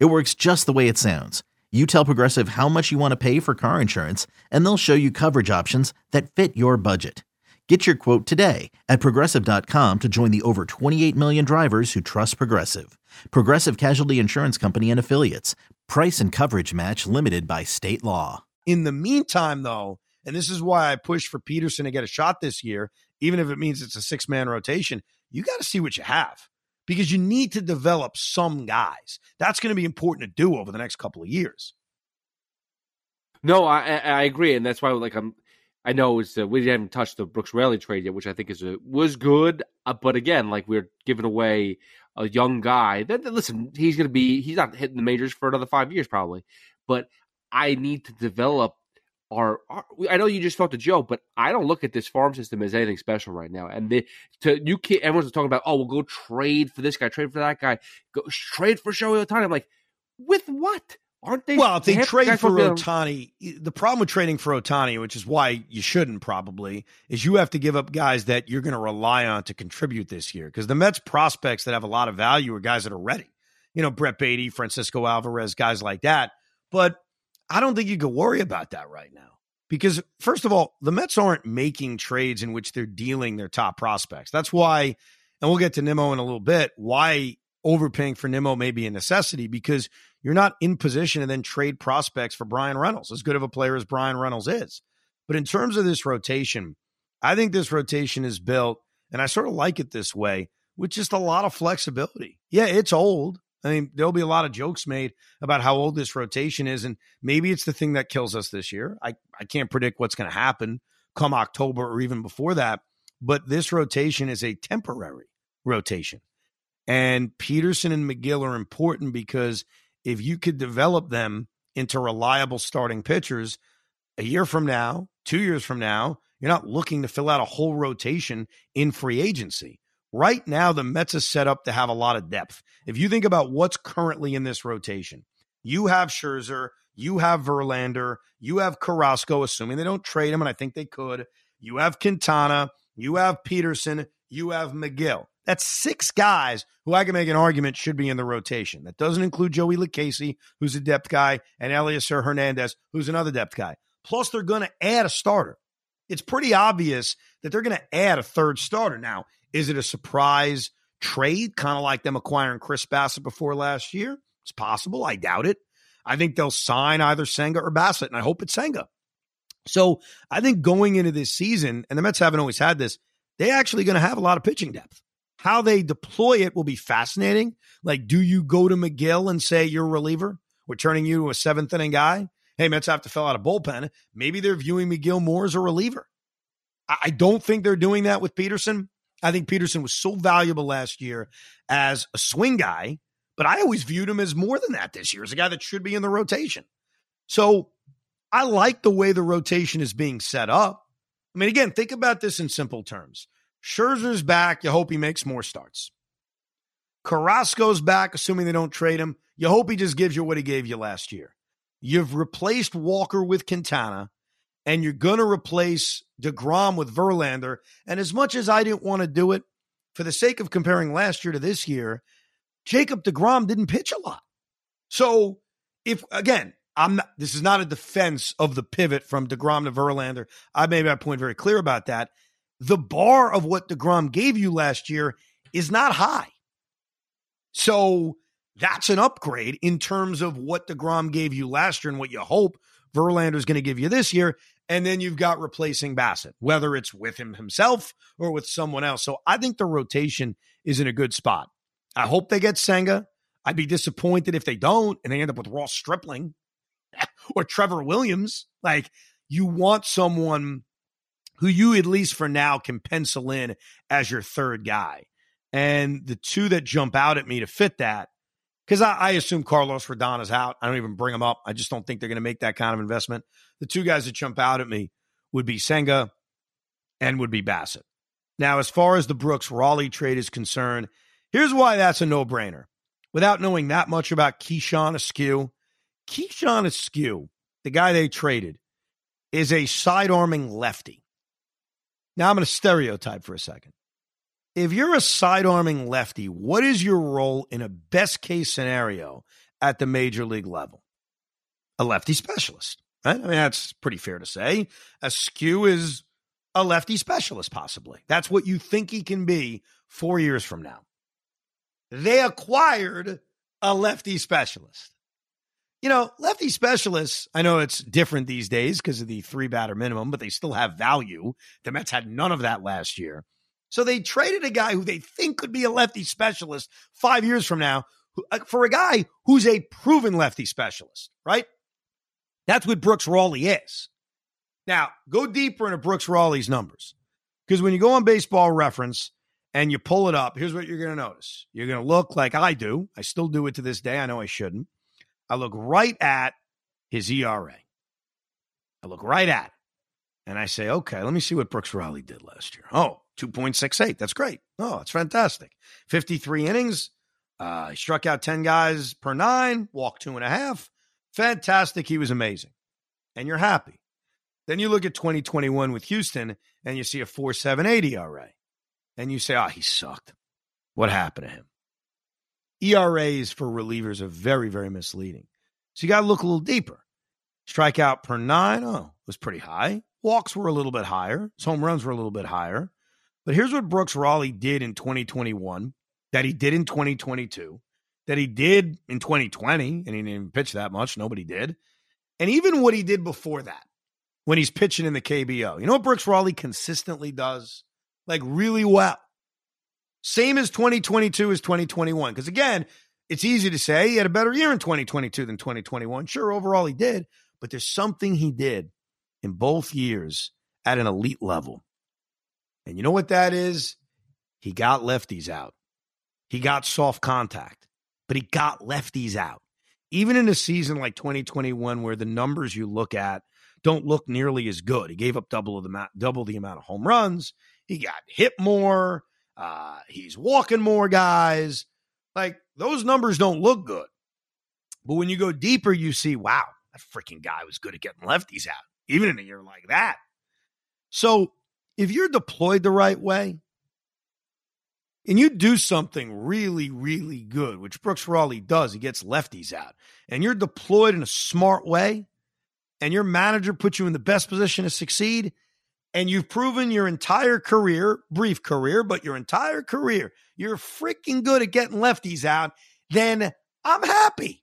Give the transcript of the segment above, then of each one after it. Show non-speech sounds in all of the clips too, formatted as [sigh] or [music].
It works just the way it sounds. You tell Progressive how much you want to pay for car insurance, and they'll show you coverage options that fit your budget. Get your quote today at progressive.com to join the over 28 million drivers who trust Progressive. Progressive Casualty Insurance Company and Affiliates. Price and coverage match limited by state law. In the meantime, though, and this is why I pushed for Peterson to get a shot this year, even if it means it's a six man rotation, you got to see what you have because you need to develop some guys. That's going to be important to do over the next couple of years. No, I I agree, and that's why like I'm. I know it's uh, we haven't touched the Brooks Raley trade yet, which I think is a, was good, uh, but again, like we're giving away a young guy. That, that listen, he's going to be he's not hitting the majors for another five years probably, but I need to develop our, our, I know you just talked to Joe, but I don't look at this farm system as anything special right now. And the to you can't everyone's talking about, oh, we'll go trade for this guy, trade for that guy, go trade for Shohei Ohtani. I'm like, with what? Aren't they? Well, if they, they trade for Ohtani, the problem with trading for Ohtani, which is why you shouldn't probably, is you have to give up guys that you're going to rely on to contribute this year. Because the Mets prospects that have a lot of value are guys that are ready. You know, Brett Baty, Francisco Alvarez, guys like that. But I don't think you could worry about that right now. Because, first of all, the Mets aren't making trades in which they're dealing their top prospects. That's why, and we'll get to Nimmo in a little bit, why overpaying for Nimmo may be a necessity because you're not in position to then trade prospects for Bryan Reynolds, as good of a player as Bryan Reynolds is. But in terms of this rotation, I think this rotation is built, and I sort of like it this way, with just a lot of flexibility. Yeah, it's old. I mean, there'll be a lot of jokes made about how old this rotation is, and maybe it's the thing that kills us this year. I, I can't predict what's going to happen come October or even before that, but this rotation is a temporary rotation. And Peterson and Megill are important because if you could develop them into reliable starting pitchers a year from now, two years from now, you're not looking to fill out a whole rotation in free agency. Right now, the Mets are set up to have a lot of depth. If you think about what's currently in this rotation, you have Scherzer, you have Verlander, you have Carrasco, assuming they don't trade him, and I think they could. You have Quintana, you have Peterson, you have Megill. That's six guys who I can make an argument should be in the rotation. That doesn't include Joey Lucchesi, who's a depth guy, and Elieser Hernandez, who's another depth guy. Plus, they're going to add a starter. It's pretty obvious that they're going to add a third starter. Now, is it a surprise trade, kind of like them acquiring Chris Bassitt before last year? It's possible. I doubt it. I think they'll sign either Senga or Bassitt, and I hope it's Senga. So I think going into this season, and the Mets haven't always had this, they're actually going to have a lot of pitching depth. How they deploy it will be fascinating. Like, do you go to Megill and say you're a reliever? We're turning you to a seventh inning guy. Hey, Mets have to fill out a bullpen. Maybe they're viewing Megill more as a reliever. I don't think they're doing that with Peterson. I think Peterson was so valuable last year as a swing guy, but I always viewed him as more than that this year, as a guy that should be in the rotation. So I like the way the rotation is being set up. I mean, again, think about this in simple terms. Scherzer's back. You hope he makes more starts. Carrasco's back, assuming they don't trade him. You hope he just gives you what he gave you last year. You've replaced Walker with Quintana and you're going to replace DeGrom with Verlander. And as much as I didn't want to do it, for the sake of comparing last year to this year, Jacob DeGrom didn't pitch a lot. So, if again, I'm not, this is not a defense of the pivot from DeGrom to Verlander. I made my point very clear about that. The bar of what DeGrom gave you last year is not high. So, that's an upgrade in terms of what DeGrom gave you last year and what you hope Verlander is going to give you this year. And then you've got replacing Bassitt, whether it's with him himself or with someone else. So I think the rotation is in a good spot. I hope they get Senga. I'd be disappointed if they don't and they end up with Ross Stripling [laughs] or Trevor Williams. Like you want someone who you at least for now can pencil in as your third guy. And the two that jump out at me to fit that because I, I, assume Carlos Rodon is out. I don't even bring him up. I just don't think they're going to make that kind of investment. The two guys that jump out at me would be Senga and would be Bassitt. Now, as far as the Brooks Raley trade is concerned, here's why that's a no brainer. Without knowing that much about Keyshawn Askew, Keyshawn Askew, the guy they traded, is a sidearming lefty. Now, I'm going to stereotype for a second. If you're a sidearming lefty, what is your role in a best case scenario at the major league level? A lefty specialist, right? I mean, that's pretty fair to say. Askew is a lefty specialist, possibly. That's what you think he can be four years from now. They acquired a lefty specialist. You know, lefty specialists, I know it's different these days because of the three batter minimum, but they still have value. The Mets had none of that last year. So they traded a guy who they think could be a lefty specialist five years from now uh, for a guy who's a proven lefty specialist, right? That's what Brooks Raley is. Now, go deeper into Brooks Raley's numbers because when you go on baseball reference and you pull it up, here's what you're going to notice. You're going to look like I do. I still do it to this day. I know I shouldn't. I look right at his ERA. I look right at it. And I say, okay, let me see what Brooks Raley did last year. Oh, 2.68. That's great. Oh, it's fantastic. 53 innings. Uh, he struck out 10 guys per nine, walked two and a half. Fantastic. He was amazing. And you're happy. Then you look at 2021 with Houston and you see a 4.78 ERA. And you say, oh, he sucked. What happened to him? ERAs for relievers are very, very misleading. So you got to look a little deeper. Strikeout per nine, oh, was pretty high. Walks were a little bit higher. His home runs were a little bit higher. But here's what Brooks Raley did in 2021 that he did in 2022, that he did in 2020, and he didn't even pitch that much. Nobody did. And even what he did before that when he's pitching in the KBO. You know what Brooks Raley consistently does? Like really well. Same as 2022 as 2021. Because again, it's easy to say he had a better year in 2022 than 2021. Sure, overall he did, but there's something he did in both years at an elite level and you know what that is? He got lefties out. He got soft contact, but he got lefties out. Even in a season like 2021, where the numbers you look at don't look nearly as good, he gave up double the amount, double the amount of home runs. He got hit more. Uh, he's walking more guys. Like those numbers don't look good. But when you go deeper, you see, wow, that freaking guy was good at getting lefties out, even in a year like that. So if you're deployed the right way and you do something really, really good, which Brooks Raley does, he gets lefties out, and you're deployed in a smart way, and your manager puts you in the best position to succeed, and you've proven your entire career, brief career, but your entire career, you're freaking good at getting lefties out, then I'm happy.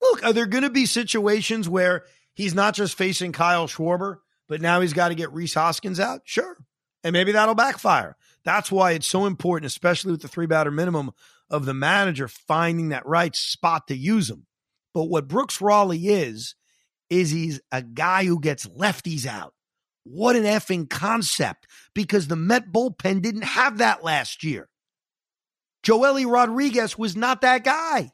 Look, are there going to be situations where he's not just facing Kyle Schwarber, but now he's got to get Rhys Hoskins out? Sure. And maybe that'll backfire. That's why it's so important, especially with the three batter minimum, of the manager finding that right spot to use him. But what Brooks Raley is, is he's a guy who gets lefties out. What an effing concept because the Met bullpen didn't have that last year. Joely Rodriguez was not that guy.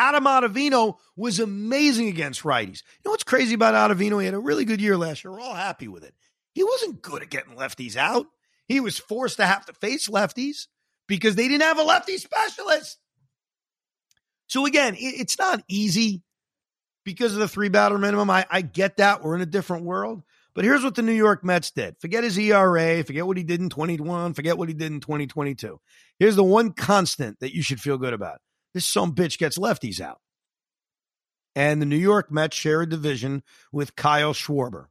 Adam Ottavino was amazing against righties. You know what's crazy about Ottavino? He had a really good year last year. We're all happy with it. He wasn't good at getting lefties out. He was forced to have to face lefties because they didn't have a lefty specialist. So again, it's not easy because of the three batter minimum. I, I get that. We're in a different world. But here's what the New York Mets did. Forget his ERA, forget what he did in 21, forget what he did in 2022. Here's the one constant that you should feel good about this some bitch gets lefties out. And the New York Mets share a division with Kyle Schwarber.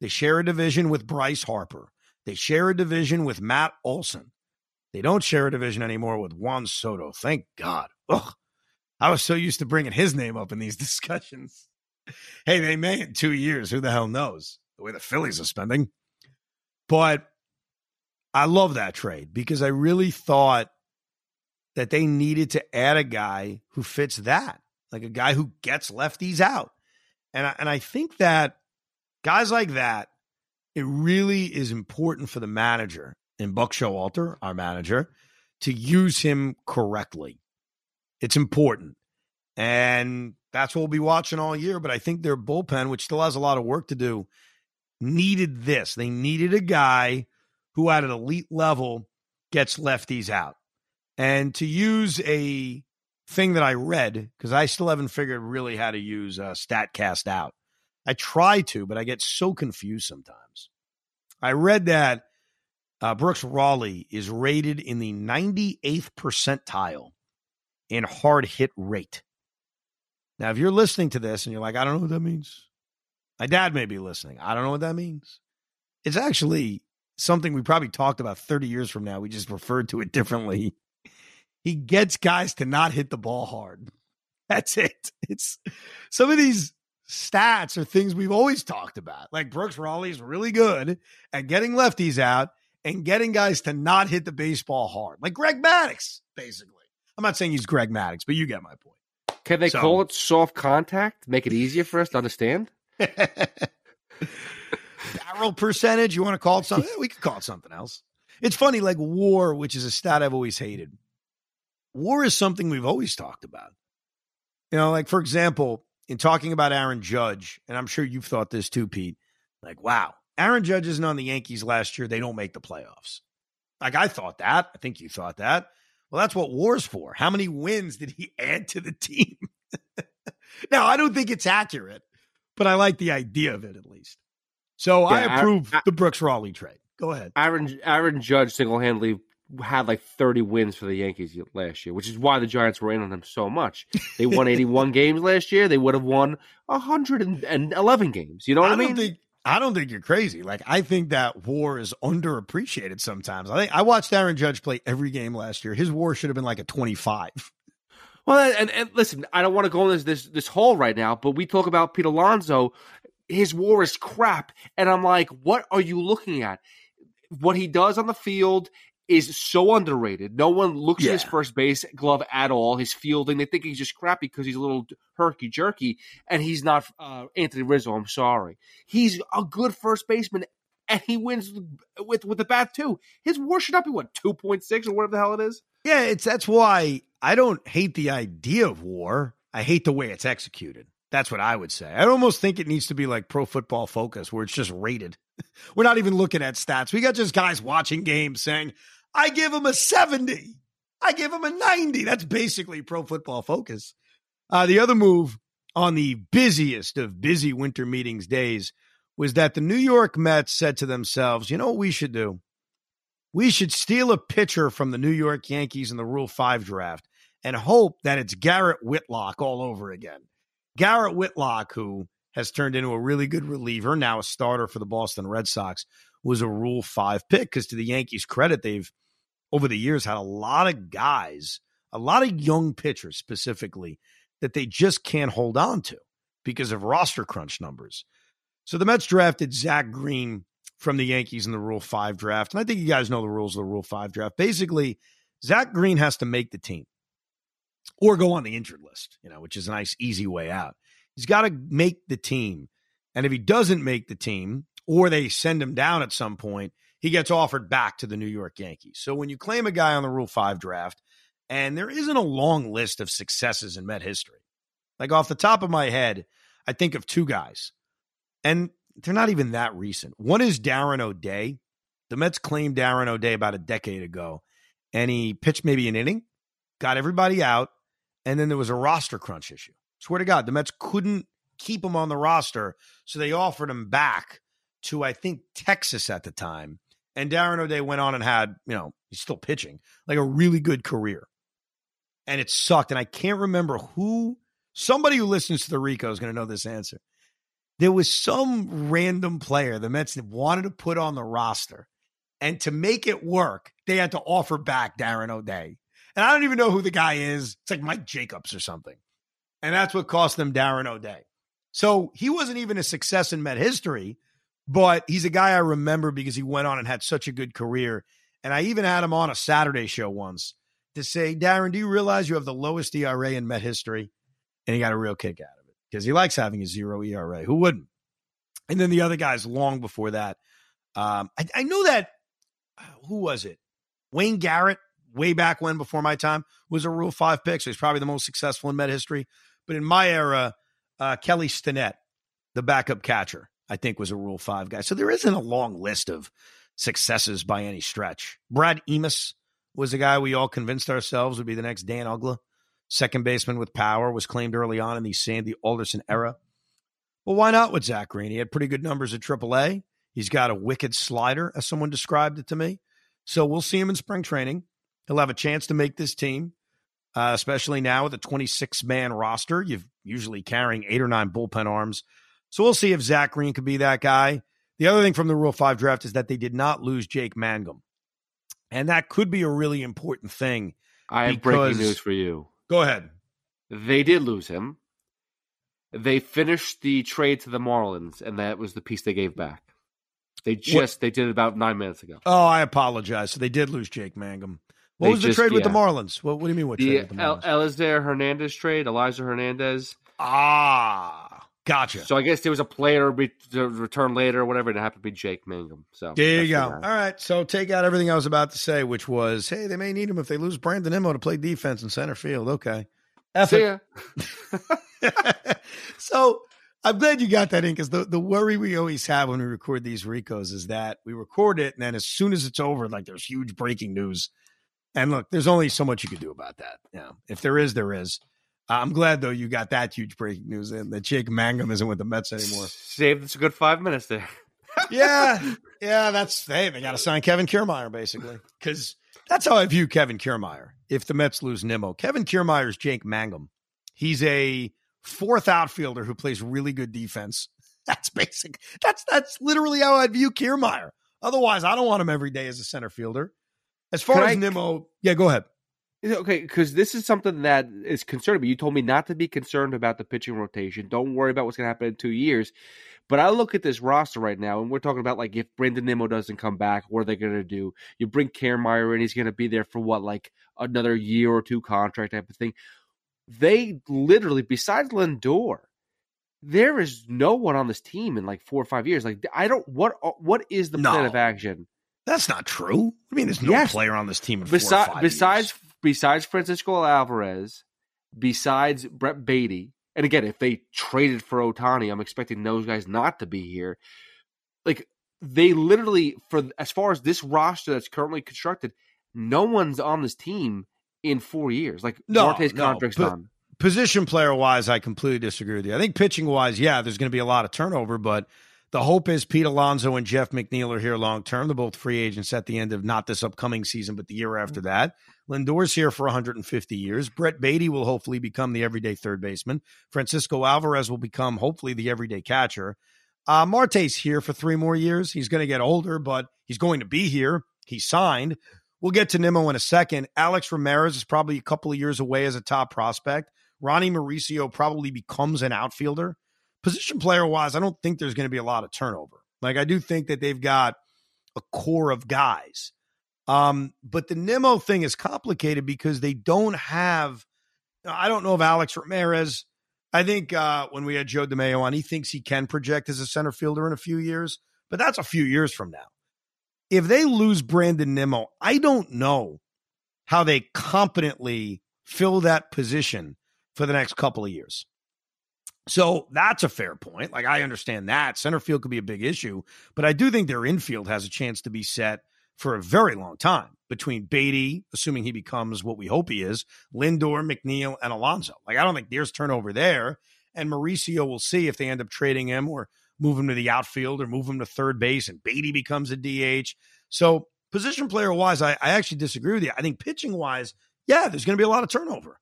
They share a division with Bryce Harper. They share a division with Matt Olson. They don't share a division anymore with Juan Soto. Thank God. Ugh. I was so used to bringing his name up in these [laughs] discussions. Hey, they may in two years. Who the hell knows? The way the Phillies are spending. But I love that trade because I really thought that they needed to add a guy who fits that, like a guy who gets lefties out. And I, and I think that guys like that, it really is important for the manager and Buck Showalter, our manager, to use him correctly. It's important. And that's what we'll be watching all year. But I think their bullpen, which still has a lot of work to do, needed this. They needed a guy who, at an elite level, gets lefties out. And to use a thing that I read, because I still haven't figured really how to use uh, StatCast out. I try to, but I get so confused sometimes. I read that uh, Brooks Raley is rated in the 98th percentile in hard hit rate. Now, if you're listening to this and you're like, I don't know what that means, my dad may be listening. I don't know what that means. It's actually something we probably talked about 30 years from now. We just referred to it [laughs] differently. He gets guys to not hit the ball hard. That's it. It's some of these stats are things we've always talked about. Like Brooks Raley's really good at getting lefties out and getting guys to not hit the baseball hard. Like Greg Maddux, basically. I'm not saying he's Greg Maddux, but you get my point. Can they so, call it soft contact? Make it easier for us to understand? [laughs] Barrel percentage, you want to call it something? [laughs] We could call it something else. It's funny, like war, which is a stat I've always hated. War is something we've always talked about. You know, like for example, in talking about Aaron Judge, and I'm sure you've thought this too, Pete. Like, wow, Aaron Judge isn't on the Yankees last year. They don't make the playoffs. Like I thought that. I think you thought that. Well, that's what war's for. How many wins did he [laughs] add to the team? [laughs] now, I don't think it's accurate, but I like the idea of it at least. So yeah, I approve I, I, the Brooks Raley trade. Go ahead. Aaron Aaron Judge single handedly had like 30 wins for the Yankees last year, which is why the Giants were in on them so much. They won 81 [laughs] games last year. They would have won 111 games. You know what I, I mean? Think, I don't think you're crazy. Like I think that WAR is underappreciated sometimes. I think I watched Aaron Judge play every game last year. His WAR should have been like a 25. Well, and, and listen, I don't want to go in this, this this hole right now, but we talk about Pete Alonso. His WAR is crap, and I'm like, what are you looking at? What he does on the field is so underrated. No one looks yeah. at his first base glove at all. His fielding, they think he's just crappy because he's a little herky jerky, and he's not uh, Anthony Rizzo. I'm sorry. He's a good first baseman, and he wins with with the bat too. His WAR should not be what two point six or whatever the hell it is. Yeah, it's that's why I don't hate the idea of WAR. I hate the way it's executed. That's what I would say. I almost think it needs to be like pro football focus where it's just rated. [laughs] We're not even looking at stats. We got just guys watching games saying, I give him a 70. I give him a 90. That's basically pro football focus. Uh, the other move on the busiest of busy winter meetings days was that the New York Mets said to themselves, you know what we should do? We should steal a pitcher from the New York Yankees in the Rule 5 draft and hope that it's Garrett Whitlock all over again. Garrett Whitlock, who has turned into a really good reliever, now a starter for the Boston Red Sox, was a Rule 5 pick because, to the Yankees' credit, they've over the years had a lot of guys, a lot of young pitchers specifically, that they just can't hold on to because of roster crunch numbers. So the Mets drafted Zach Greene from the Yankees in the Rule 5 draft. And I think you guys know the rules of the Rule 5 draft. Basically, Zach Greene has to make the team or go on the injured list, you know, which is a nice, easy way out. He's got to make the team. And if he doesn't make the team or they send him down at some point, he gets offered back to the New York Yankees. So when you claim a guy on the Rule 5 draft, and there isn't a long list of successes in Met history, like off the top of my head, I think of two guys, and they're not even that recent. One is Darren O'Day. The Mets claimed Darren O'Day about a decade ago, and he pitched maybe an inning, got everybody out, and then there was a roster crunch issue. Swear to God, the Mets couldn't keep him on the roster, so they offered him back to I think Texas at the time. And Darren O'Day went on and had, you know, he's still pitching, like a really good career. And it sucked. And I can't remember who, somebody who listens to the Rico is going to know this answer. There was some random player the Mets wanted to put on the roster. And to make it work, they had to offer back Darren O'Day. And I don't even know who the guy is. It's like Mike Jacobs or something. And that's what cost them Darren O'Day. So he wasn't even a success in Met history but he's a guy I remember because he went on and had such a good career. And I even had him on a Saturday show once to say, Darren, do you realize you have the lowest ERA in Met history? And he got a real kick out of it because he likes having a zero ERA. Who wouldn't? And then the other guys long before that. Um, I, I know that, uh, who was it? Wayne Garrett way back when, before my time, was a Rule 5 pick. So he's probably the most successful in Met history. But in my era, uh, Kelly Stinnett, the backup catcher, I think was a Rule 5 guy. So there isn't a long list of successes by any stretch. Brad Emaus was a guy we all convinced ourselves would be the next Dan Uggla, Second baseman with power was claimed early on in the Sandy Alderson era. Well, why not with Zach Greene? He had pretty good numbers at AAA. He's got a wicked slider, as someone described it to me. So we'll see him in spring training. He'll have a chance to make this team, uh, especially now with a 26 man roster. You've usually carrying eight or nine bullpen arms. So we'll see if Zach Greene could be that guy. The other thing from the Rule 5 draft is that they did not lose Jake Mangum. And that could be a really important thing. I have breaking news for you. Go ahead. They did lose him. They finished the trade to the Marlins, and that was the piece they gave back. They just what? they did it about nine minutes ago. Oh, I apologize. So they did lose Jake Mangum. What they was the just, trade with the Marlins? What, what, do you mean? What the, trade with the Marlins? El- Hernandez trade. Elieser Hernandez. Ah, gotcha. So I guess there was a player be, to return later or whatever. It happened to be Jake Mangum. So there you go. All right. So take out everything I was about to say, which was, hey, they may need him if they lose Brandon Nimmo to play defense in center field. Okay. F See ya. [laughs] [laughs] so I'm glad you got that in because the, the worry we always have when we record these Ricos is that we record it and then as soon as it's over, like there's huge breaking news. And look, there's only so much you can do about that. Yeah. If there is, there is. Uh, I'm glad though you got that huge breaking news in that Jake Mangum isn't with the Mets anymore. Saved us a good five minutes there. [laughs] yeah. [laughs] Yeah. That's, hey, they got to sign Kevin Kiermaier basically because that's how I view Kevin Kiermaier. If the Mets lose Nimmo, Kevin Kiermaier is Jake Mangum. He's a fourth outfielder who plays really good defense. [laughs] That's basic. That's that's literally how I view Kiermaier. Otherwise, I don't want him every day as a center fielder. As far Can as I, Nimmo, yeah, go ahead. Okay, because this is something that is concerning me. You told me not to be concerned about the pitching rotation. Don't worry about what's going to happen in two years. But I look at this roster right now, and we're talking about like if Brandon Nimmo doesn't come back, what are they going to do? You bring Kiermaier in, he's going to be there for what, like another year or two contract type of thing they literally, besides Lindor, there is no one on this team in like four or five years. Like, I don't what what is the no, plan of action? That's not true. I mean, there's no yes. player on this team in Besi- four besides years. besides Francisco Alvarez, besides Brett Baty, and again, if they traded for Ohtani, I'm expecting those guys not to be here. Like they literally, for as far as this roster that's currently constructed, no one's on this team in four years. Like no, Marte's no, contract's done. Position player wise, I completely disagree with you. I think pitching wise, yeah, there's going to be a lot of turnover, but the hope is Pete Alonso and Jeff McNeil are here long term. They're both free agents at the end of not this upcoming season, but the year after mm-hmm. that. Lindor's here for 150 years. Brett Baty will hopefully become the everyday third baseman. Francisco Alvarez will become hopefully the everyday catcher. Uh, Marte's here for three more years. He's going to get older, but he's going to be here. He signed. We'll get to Nimmo in a second. Alex Ramirez is probably a couple of years away as a top prospect. Ronnie Mauricio probably becomes an outfielder. Position player wise, I don't think there's going to be a lot of turnover. Like I do think that they've got a core of guys. Um, but the Nimmo thing is complicated because they don't have. I don't know if Alex Ramirez. I think uh, when we had Joe DeMayo on, he thinks he can project as a center fielder in a few years, but that's a few years from now if they lose Brandon Nimmo, I don't know how they competently fill that position for the next couple of years. So that's a fair point. Like I understand that center field could be a big issue, but I do think their infield has a chance to be set for a very long time between Baty, assuming he becomes what we hope he is, Lindor, McNeil, and Alonso. Like I don't think there's turnover there. And Mauricio will see if they end up trading him or move him to the outfield or move him to third base and Baty becomes a DH. So, position player wise, I, I actually disagree with you. I think pitching wise, yeah, there's going to be a lot of turnover.